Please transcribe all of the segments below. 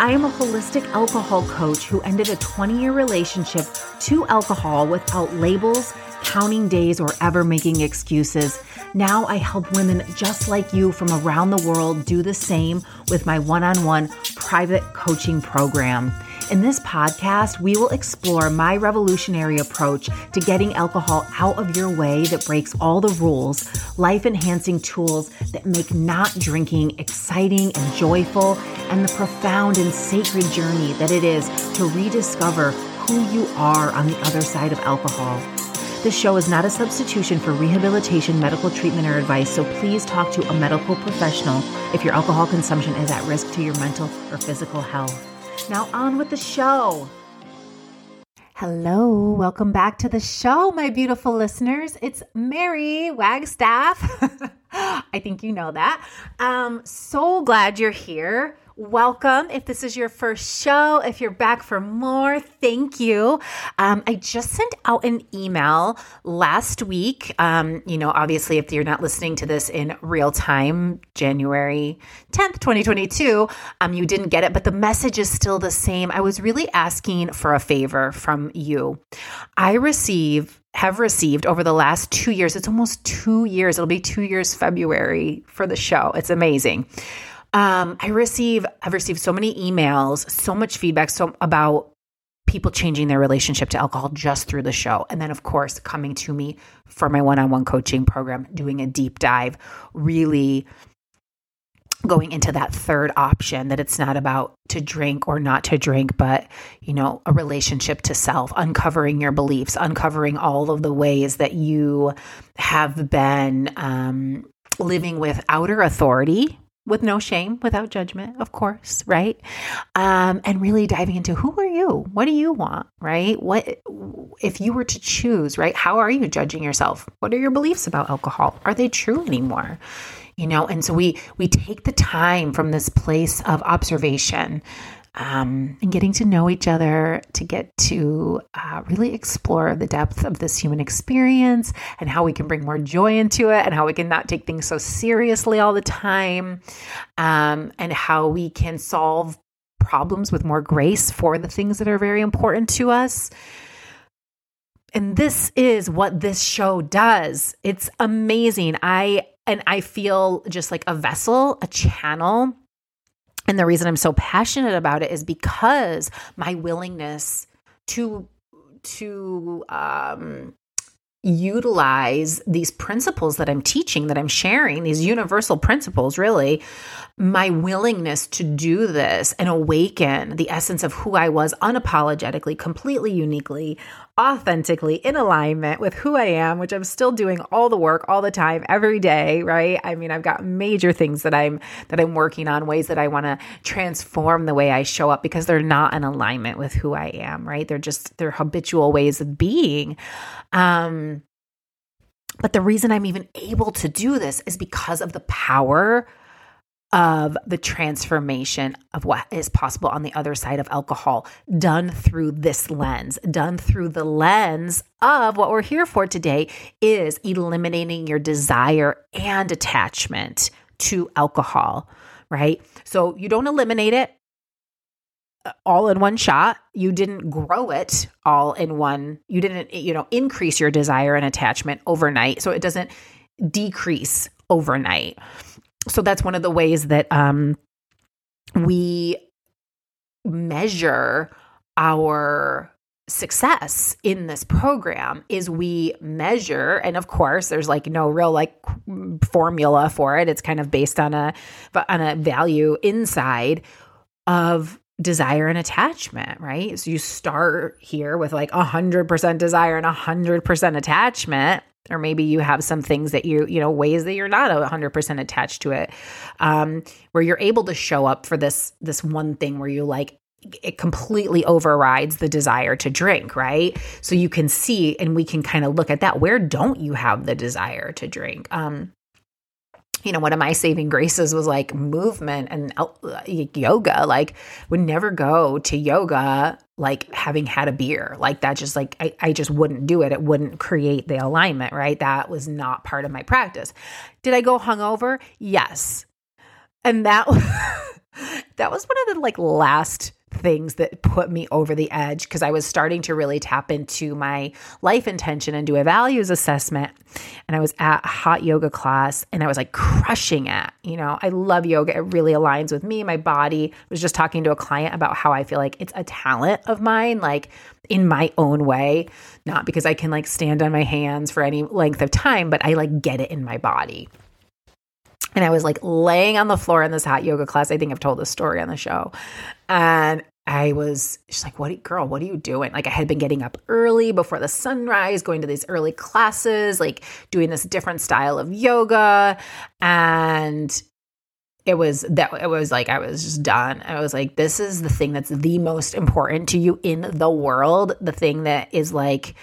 I am a holistic alcohol coach who ended a 20 year relationship to alcohol without labels, counting days, or ever making excuses. Now I help women just like you from around the world do the same with my one on one private coaching program. In this podcast, we will explore my revolutionary approach to getting alcohol out of your way that breaks all the rules, life enhancing tools that make not drinking exciting and joyful, and the profound and sacred journey that it is to rediscover who you are on the other side of alcohol. This show is not a substitution for rehabilitation, medical treatment, or advice, so please talk to a medical professional if your alcohol consumption is at risk to your mental or physical health. Now, on with the show. Hello, welcome back to the show, my beautiful listeners. It's Mary Wagstaff. I think you know that. Um, so glad you're here. Welcome. If this is your first show, if you're back for more, thank you. Um, I just sent out an email last week. Um, you know, obviously, if you're not listening to this in real time, January 10th, 2022, um, you didn't get it, but the message is still the same. I was really asking for a favor from you. I receive have received over the last two years. It's almost two years. It'll be two years February for the show. It's amazing. Um, I receive I've received so many emails, so much feedback, so about people changing their relationship to alcohol just through the show. And then, of course, coming to me for my one on one coaching program, doing a deep dive, really going into that third option that it's not about to drink or not to drink, but, you know, a relationship to self, uncovering your beliefs, uncovering all of the ways that you have been um, living with outer authority with no shame, without judgment, of course, right? Um, and really diving into who are you? What do you want, right? What if you were to choose, right? How are you judging yourself? What are your beliefs about alcohol? Are they true anymore? You know, and so we we take the time from this place of observation um, and getting to know each other to get to uh, really explore the depth of this human experience and how we can bring more joy into it and how we can not take things so seriously all the time um, and how we can solve problems with more grace for the things that are very important to us. And this is what this show does. It's amazing. I and I feel just like a vessel, a channel and the reason I'm so passionate about it is because my willingness to to um utilize these principles that I'm teaching, that I'm sharing, these universal principles, really, my willingness to do this and awaken the essence of who I was unapologetically, completely uniquely, authentically, in alignment with who I am, which I'm still doing all the work all the time, every day, right? I mean, I've got major things that I'm that I'm working on, ways that I want to transform the way I show up because they're not in alignment with who I am, right? They're just they're habitual ways of being. Um but the reason I'm even able to do this is because of the power of the transformation of what is possible on the other side of alcohol done through this lens. Done through the lens of what we're here for today is eliminating your desire and attachment to alcohol right? So you don't eliminate it uh, all in one shot. You didn't grow it all in one. You didn't you know increase your desire and attachment overnight. So it doesn't decrease overnight so that's one of the ways that um, we measure our success in this program is we measure and of course there's like no real like formula for it. It's kind of based on a on a value inside of desire and attachment right? So you start here with like 100% desire and 100% attachment or maybe you have some things that you you know ways that you're not 100% attached to it um where you're able to show up for this this one thing where you like it completely overrides the desire to drink, right? So you can see and we can kind of look at that. Where don't you have the desire to drink? Um, you know, one of my saving graces was like movement and uh, yoga. Like, would never go to yoga like having had a beer. Like, that just like, I, I just wouldn't do it. It wouldn't create the alignment, right? That was not part of my practice. Did I go hungover? Yes. And that, that was one of the like last things that put me over the edge because I was starting to really tap into my life intention and do a values assessment. And I was at a hot yoga class and I was like crushing it. You know, I love yoga. It really aligns with me, my body. I was just talking to a client about how I feel like it's a talent of mine, like in my own way, not because I can like stand on my hands for any length of time, but I like get it in my body. And I was like laying on the floor in this hot yoga class. I think I've told this story on the show. And I was, she's like, what, girl, what are you doing? Like, I had been getting up early before the sunrise, going to these early classes, like doing this different style of yoga. And it was that it was like I was just done. I was like, this is the thing that's the most important to you in the world. The thing that is like,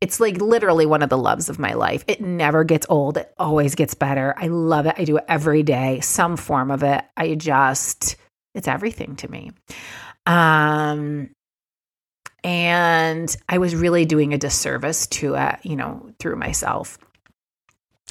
it's like literally one of the loves of my life. It never gets old. It always gets better. I love it. I do it every day, some form of it. I just, it's everything to me. Um, and I was really doing a disservice to it, you know, through myself.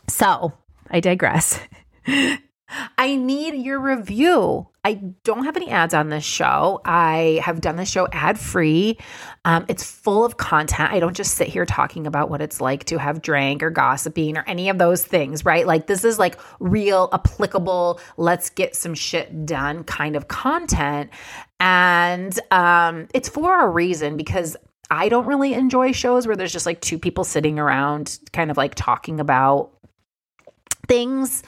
So I digress. I need your review. I don't have any ads on this show. I have done this show ad free. Um, it's full of content. I don't just sit here talking about what it's like to have drank or gossiping or any of those things, right? Like, this is like real, applicable, let's get some shit done kind of content. And um, it's for a reason because I don't really enjoy shows where there's just like two people sitting around kind of like talking about things.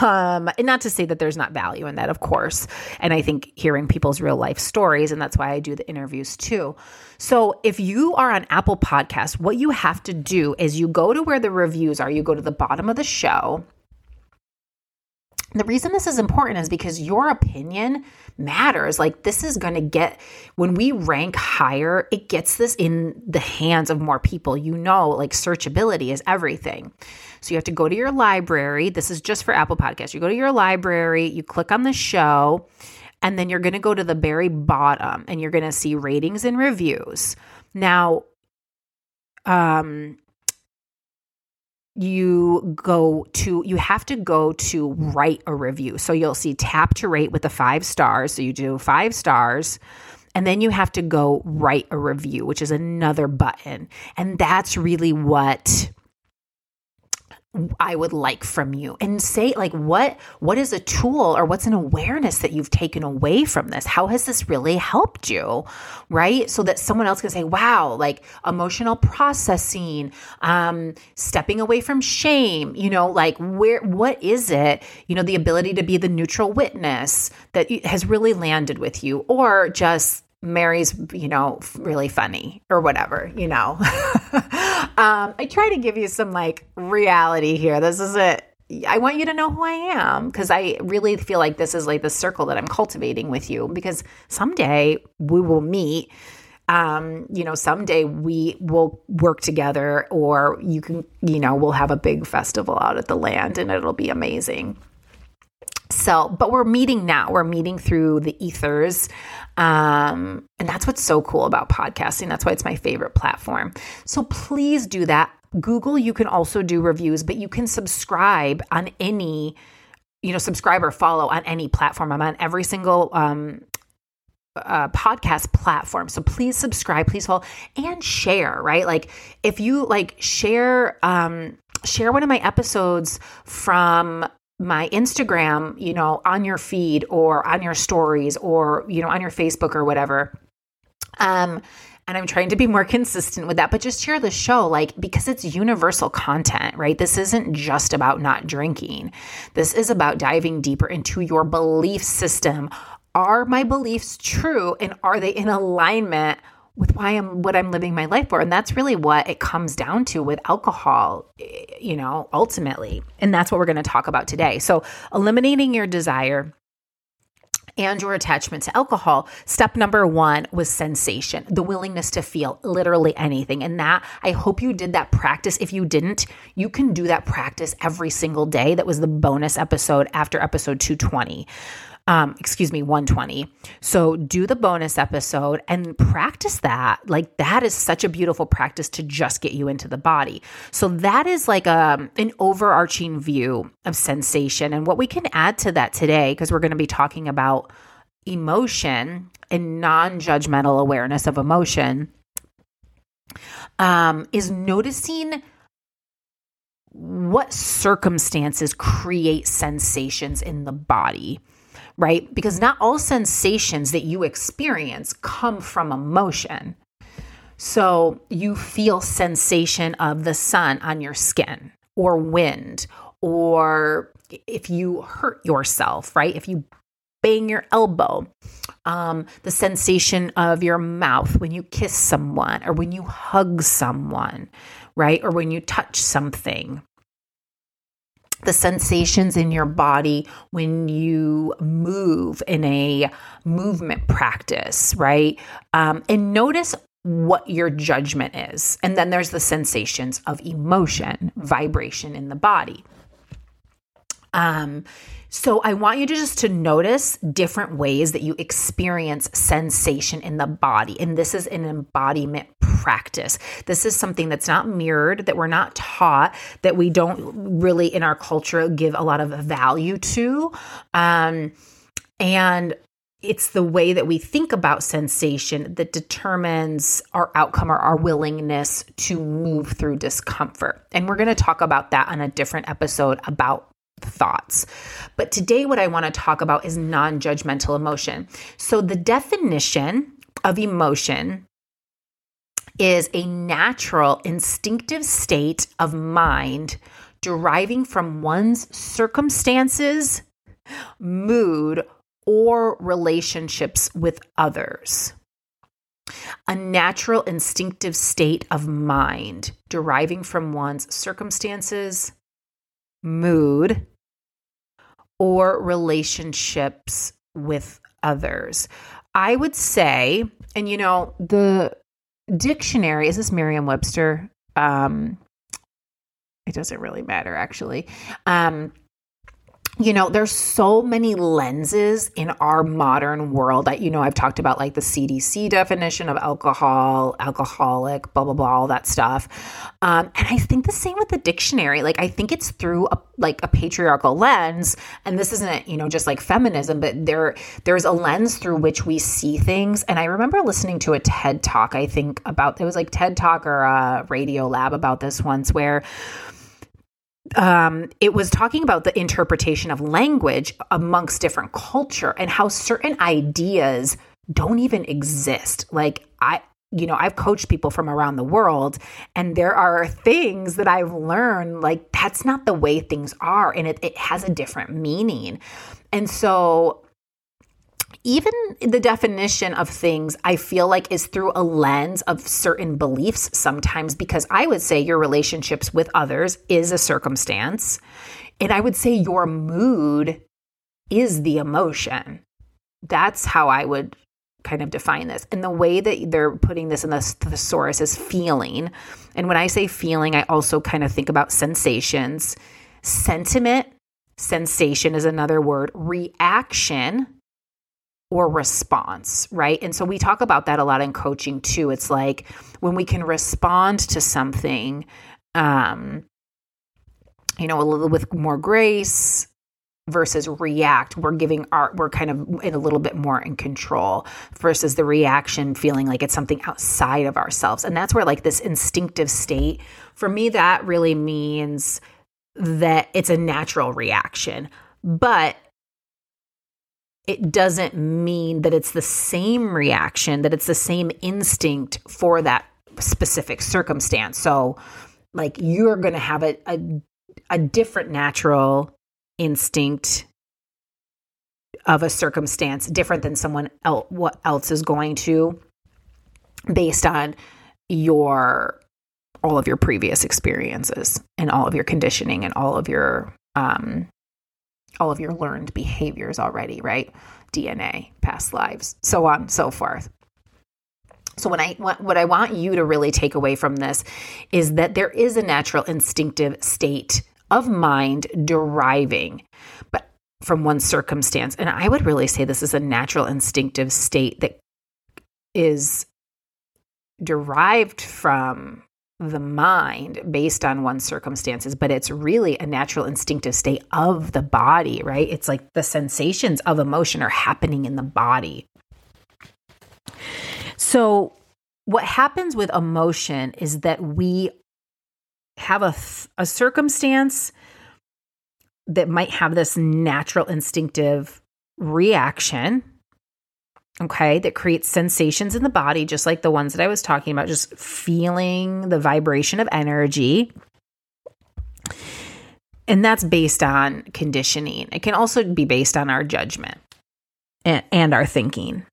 Um, and not to say that there's not value in that, of course. And I think hearing people's real life stories, and that's why I do the interviews too. So if you are on Apple Podcasts, what you have to do is you go to where the reviews are, you go to the bottom of the show. The reason this is important is because your opinion matters. Like, this is going to get, when we rank higher, it gets this in the hands of more people. You know, like, searchability is everything. So you have to go to your library. This is just for Apple Podcasts. You go to your library, you click on the show, and then you're going to go to the very bottom and you're going to see ratings and reviews. Now, um, you go to you have to go to write a review so you'll see tap to rate with the five stars so you do five stars and then you have to go write a review which is another button and that's really what I would like from you. And say like what what is a tool or what's an awareness that you've taken away from this? How has this really helped you? Right? So that someone else can say wow like emotional processing um stepping away from shame you know like where what is it? You know the ability to be the neutral witness that has really landed with you or just Mary's, you know, really funny or whatever, you know. um, I try to give you some like reality here. This is it. I want you to know who I am because I really feel like this is like the circle that I'm cultivating with you because someday we will meet. Um, you know, someday we will work together or you can, you know, we'll have a big festival out at the land and it'll be amazing. So, but we're meeting now. We're meeting through the ethers. Um, and that's what's so cool about podcasting. That's why it's my favorite platform. So please do that. Google, you can also do reviews, but you can subscribe on any, you know, subscribe or follow on any platform. I'm on every single um, uh, podcast platform. So please subscribe, please follow, and share. Right, like if you like share, um, share one of my episodes from my Instagram, you know, on your feed or on your stories or, you know, on your Facebook or whatever. Um, and I'm trying to be more consistent with that, but just share the show, like, because it's universal content, right? This isn't just about not drinking. This is about diving deeper into your belief system. Are my beliefs true and are they in alignment with why I'm what I'm living my life for. And that's really what it comes down to with alcohol, eh, you know, ultimately. And that's what we're going to talk about today. So, eliminating your desire and your attachment to alcohol. Step number one was sensation, the willingness to feel literally anything. And that, I hope you did that practice. If you didn't, you can do that practice every single day. That was the bonus episode after episode 220 um, excuse me, 120. So do the bonus episode and practice that. Like that is such a beautiful practice to just get you into the body. So that is like a, um, an overarching view of sensation. And what we can add to that today, because we're going to be talking about emotion and non judgmental awareness of emotion, um, is noticing what circumstances create sensations in the body right? Because not all sensations that you experience come from emotion. So you feel sensation of the sun on your skin or wind or if you hurt yourself, right? If you bang your elbow, um, the sensation of your mouth when you kiss someone or when you hug someone, right? Or when you touch something, the sensations in your body when you move in a movement practice, right? Um, and notice what your judgment is. And then there's the sensations of emotion, vibration in the body. Um, so I want you to just to notice different ways that you experience sensation in the body. And this is an embodiment practice. This is something that's not mirrored, that we're not taught, that we don't really in our culture give a lot of value to. Um, and it's the way that we think about sensation that determines our outcome or our willingness to move through discomfort. And we're going to talk about that on a different episode about thoughts. But today, what I want to talk about is non judgmental emotion. So, the definition of emotion is a natural, instinctive state of mind deriving from one's circumstances, mood, or relationships with others. A natural, instinctive state of mind deriving from one's circumstances, mood, or relationships with others. I would say, and you know, the dictionary is this Merriam Webster? Um, it doesn't really matter actually. Um, you know, there's so many lenses in our modern world that, you know, I've talked about like the CDC definition of alcohol, alcoholic, blah, blah, blah, all that stuff. Um, and I think the same with the dictionary. Like, I think it's through a, like a patriarchal lens. And this isn't, you know, just like feminism, but there, there's a lens through which we see things. And I remember listening to a TED talk, I think about, it was like TED talk or a radio lab about this once where, um, it was talking about the interpretation of language amongst different culture and how certain ideas don't even exist. Like I, you know, I've coached people from around the world, and there are things that I've learned like that's not the way things are, and it, it has a different meaning. And so even the definition of things, I feel like is through a lens of certain beliefs sometimes, because I would say your relationships with others is a circumstance. And I would say your mood is the emotion. That's how I would kind of define this. And the way that they're putting this in the thesaurus is feeling. And when I say feeling, I also kind of think about sensations. Sentiment, sensation is another word. Reaction, or response, right? And so we talk about that a lot in coaching too. It's like when we can respond to something, um, you know, a little with more grace versus react, we're giving our, we're kind of in a little bit more in control versus the reaction feeling like it's something outside of ourselves. And that's where like this instinctive state, for me, that really means that it's a natural reaction. But it doesn't mean that it's the same reaction, that it's the same instinct for that specific circumstance. So, like, you're going to have a, a, a different natural instinct of a circumstance, different than someone else, what else is going to, based on your all of your previous experiences and all of your conditioning and all of your um, all of your learned behaviors already, right? DNA, past lives, so on, so forth. So when I what, I want you to really take away from this is that there is a natural instinctive state of mind deriving but from one circumstance and I would really say this is a natural instinctive state that is derived from the mind based on one's circumstances, but it's really a natural instinctive state of the body, right? It's like the sensations of emotion are happening in the body. So, what happens with emotion is that we have a, a circumstance that might have this natural instinctive reaction okay, that creates sensations in the body, just like the ones that I was talking about, just feeling the vibration of energy. And that's based on conditioning. It can also be based on our judgment and, and our thinking,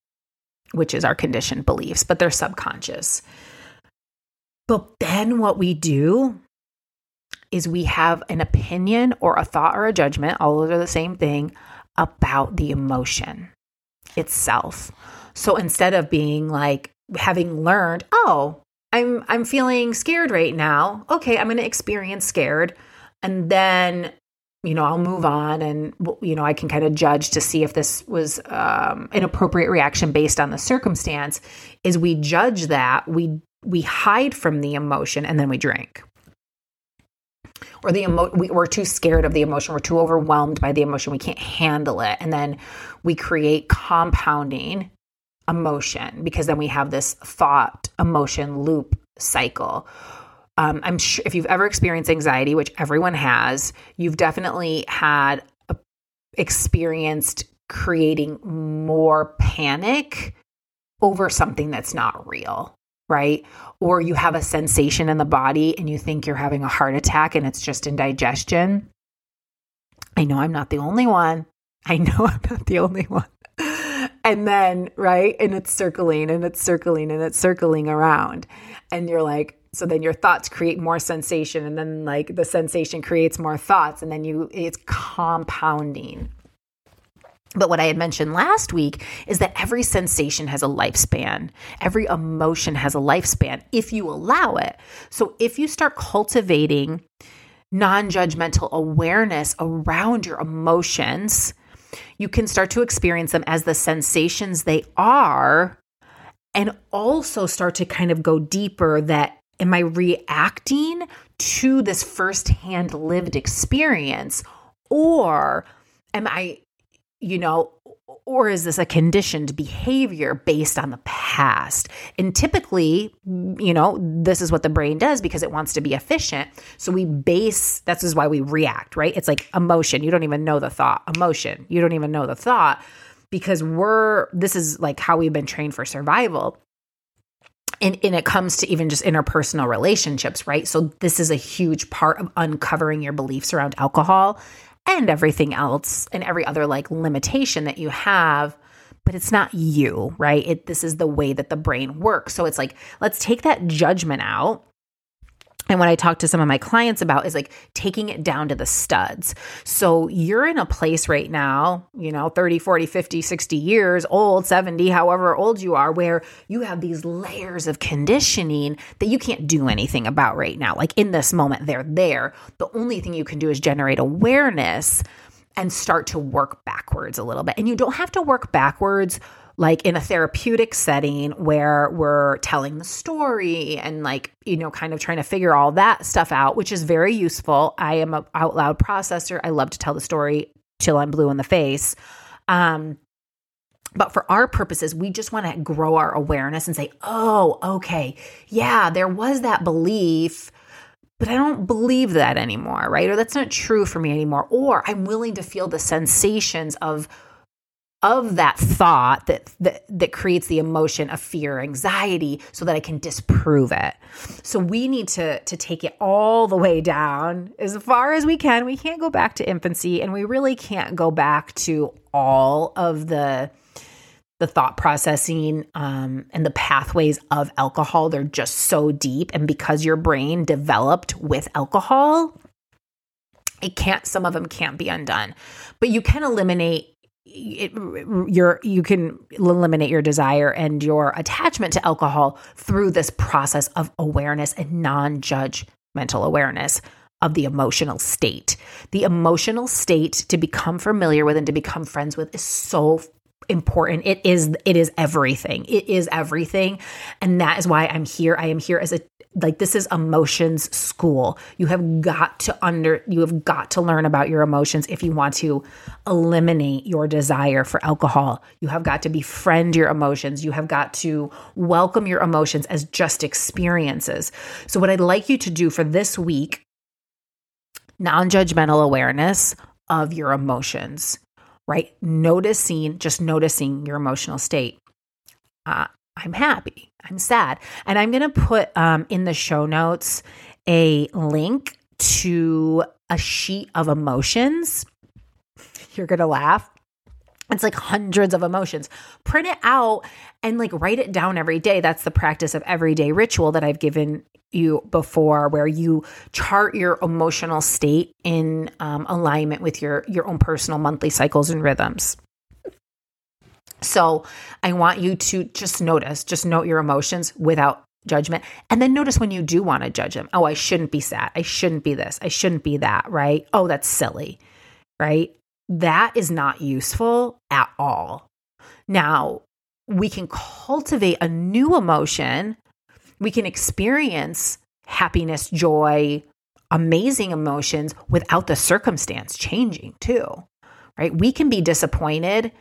which is our conditioned beliefs, but they're subconscious. But then what we do is we have an opinion or a thought or a judgment, all those are the same thing, about the emotion itself. So instead of being like having learned, oh, I'm I'm feeling scared right now. Okay, I'm going to experience scared and then you know, I'll move on and you know, I can kind of judge to see if this was um, an appropriate reaction based on the circumstance is we judge that, we we hide from the emotion and then we drink or the emo- we, we're too scared of the emotion. We're too overwhelmed by the emotion. We can't handle it. And then we create compounding emotion because then we have this thought emotion loop cycle. Um, i'm sure if you've ever experienced anxiety which everyone has you've definitely had a, experienced creating more panic over something that's not real right? Or you have a sensation in the body and you think you're having a heart attack and it's just indigestion. I know I'm not the only one. I know I'm not the only one. And then, right? And it's circling and it's circling and it's circling around. And you're like, so then your thoughts create more sensation and then like the sensation creates more thoughts and then you it's compounding but what I had mentioned last week is that every sensation has a lifespan. Every emotion has a lifespan if you allow it. So if you start cultivating non judgmental awareness around your emotions, you can start to experience them as the sensations they are and also start to kind of go deeper that am I reacting to this firsthand lived experience or am I you know, or is this a conditioned behavior based on the past? And typically, you know, this is what the brain does because it wants to be efficient. So we base, that's is why we react, right? It's like emotion. You don't even know the thought. Emotion. You don't even know the thought because we're, this is like how we've been trained for survival. And, and it comes to even just interpersonal relationships, right? So, this is a huge part of uncovering your beliefs around alcohol and everything else and every other like limitation that you have but it's not you right? It this is the way that the brain works. So it's like let's take that judgment out and what I talk to some of my clients about is like taking it down to the studs. So you're in a place right now, you know, 30, 40, 50, 60 years old, 70, however old you are, where you have these layers of conditioning that you can't do anything about right now. Like in this moment, they're there. The only thing you can do is generate awareness and start to work backwards a little bit. And you don't have to work backwards like in a therapeutic setting where we're telling the story and like you know kind of trying to figure all that stuff out which is very useful. I am a out loud processor. I love to tell the story till i'm blue in the face. Um but for our purposes, we just want to grow our awareness and say, oh, okay, yeah, there was that belief, but I don't believe that anymore, right? Or that's not true for me anymore. Or I'm willing to feel the sensations of of that thought that, that that creates the emotion of fear anxiety so that i can disprove it so we need to to take it all the way down as far as we can we can't go back to infancy and we really can't go back to all of the the thought processing um, and the pathways of alcohol they're just so deep and because your brain developed with alcohol it can't some of them can't be undone but you can eliminate it, your you can eliminate your desire and your attachment to alcohol through this process of awareness and non-judgmental awareness of the emotional state. The emotional state to become familiar with and to become friends with is so important. It is it is everything. It is everything. And that is why I'm here. I am here as a like this is emotions school. You have got to under you have got to learn about your emotions if you want to eliminate your desire for alcohol. You have got to befriend your emotions. You have got to welcome your emotions as just experiences. So what I'd like you to do for this week non-judgmental awareness of your emotions, right? Noticing, just noticing your emotional state. Uh, I'm happy. I'm sad. And I'm going to put um, in the show notes a link to a sheet of emotions. You're going to laugh. It's like hundreds of emotions. Print it out and like write it down every day. That's the practice of everyday ritual that I've given you before, where you chart your emotional state in um, alignment with your your own personal monthly cycles and rhythms. So I want you to just notice, just note your emotions without judgment. And then notice when you do want to judge them. Oh, I shouldn't be sad. I shouldn't be this. I shouldn't be that, right? Oh, that's silly, right? That is not useful at all. Now, we can cultivate a new emotion. We can experience happiness, joy, amazing emotions without the circumstance changing, too, right? We can be disappointed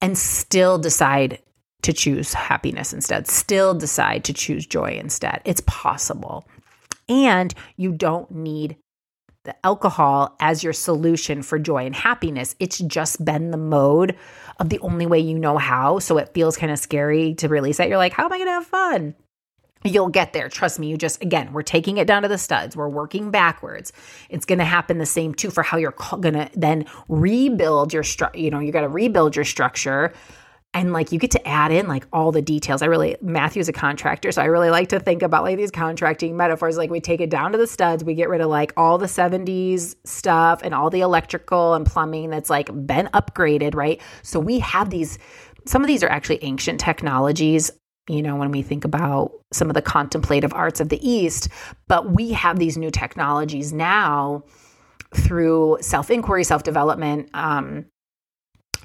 and still decide to choose happiness instead, still decide to choose joy instead. It's possible. And you don't need the alcohol as your solution for joy and happiness. It's just been the mode of the only way you know how. So it feels kind of scary to release that. You're like, how am I going to have fun? You'll get there. Trust me. You just, again, we're taking it down to the studs. We're working backwards. It's going to happen the same too for how you're going to then rebuild your structure. You know, you got to rebuild your structure. And like you get to add in like all the details. I really, Matthew's a contractor. So I really like to think about like these contracting metaphors. Like we take it down to the studs, we get rid of like all the 70s stuff and all the electrical and plumbing that's like been upgraded, right? So we have these some of these are actually ancient technologies you know, when we think about some of the contemplative arts of the East. But we have these new technologies now through self inquiry, self development, um,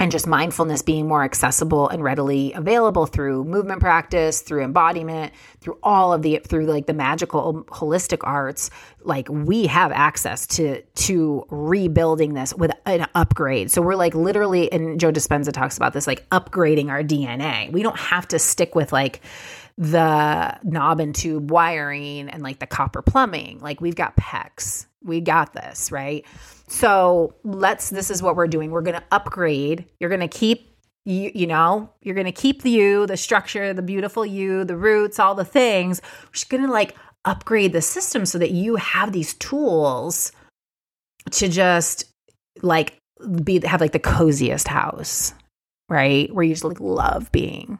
and just mindfulness being more accessible and readily available through movement practice through embodiment through all of the through like the magical holistic arts like we have access to to rebuilding this with an upgrade. So we're like literally and joe dispenza talks about this like upgrading our dna we don't have to stick with like the knob and tube wiring and like the copper plumbing. Like we've got PEX we got this right so let's, this is what we're doing. We're going to upgrade. You're going to keep, you, you know, you're going to keep the you, the structure, the beautiful you, the roots, all the things. We're just going to like upgrade the system so that you have these tools to just like be, have like the coziest house, right? Where you just like love being.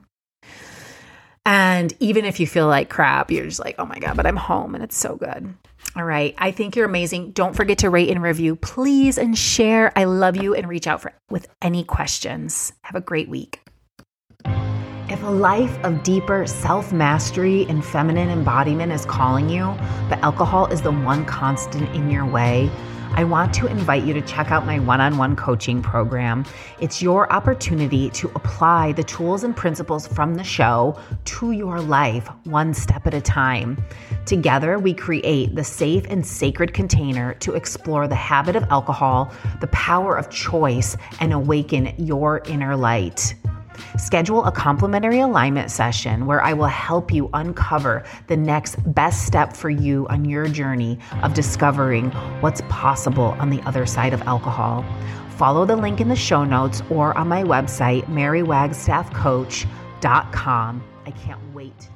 And even if you feel like crap, you're just like, oh my God, but I'm home and it's so good. All right. I think you're amazing. Don't forget to rate and review, please, and share. I love you and reach out for with any questions. Have a great week. If a life of deeper self mastery and feminine embodiment is calling you, but alcohol is the one constant in your way, I want to invite you to check out my one on one coaching program. It's your opportunity to apply the tools and principles from the show to your life one step at a time. Together, we create the safe and sacred container to explore the habit of alcohol, the power of choice, and awaken your inner light. Schedule a complimentary alignment session where I will help you uncover the next best step for you on your journey of discovering what's possible on the other side of alcohol. Follow the link in the show notes or on my website, marywagstaffcoach.com. I can't wait.